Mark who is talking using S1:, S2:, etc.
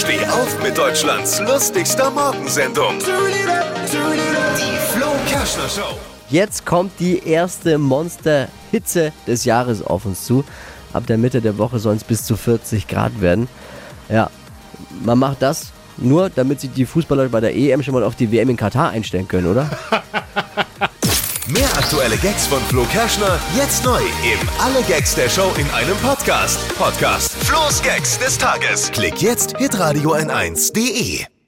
S1: Steh auf mit Deutschlands lustigster Morgensendung. Die Flo Kerschner Show.
S2: Jetzt kommt die erste Monster-Hitze des Jahres auf uns zu. Ab der Mitte der Woche sollen es bis zu 40 Grad werden. Ja, man macht das nur, damit sich die Fußballer bei der EM schon mal auf die WM in Katar einstellen können, oder?
S1: Mehr aktuelle Gags von Flo Kerschner jetzt neu im Alle Gags der Show in einem Podcast. Podcast Flo's Gags des Tages. Klick jetzt hitradio n1.de.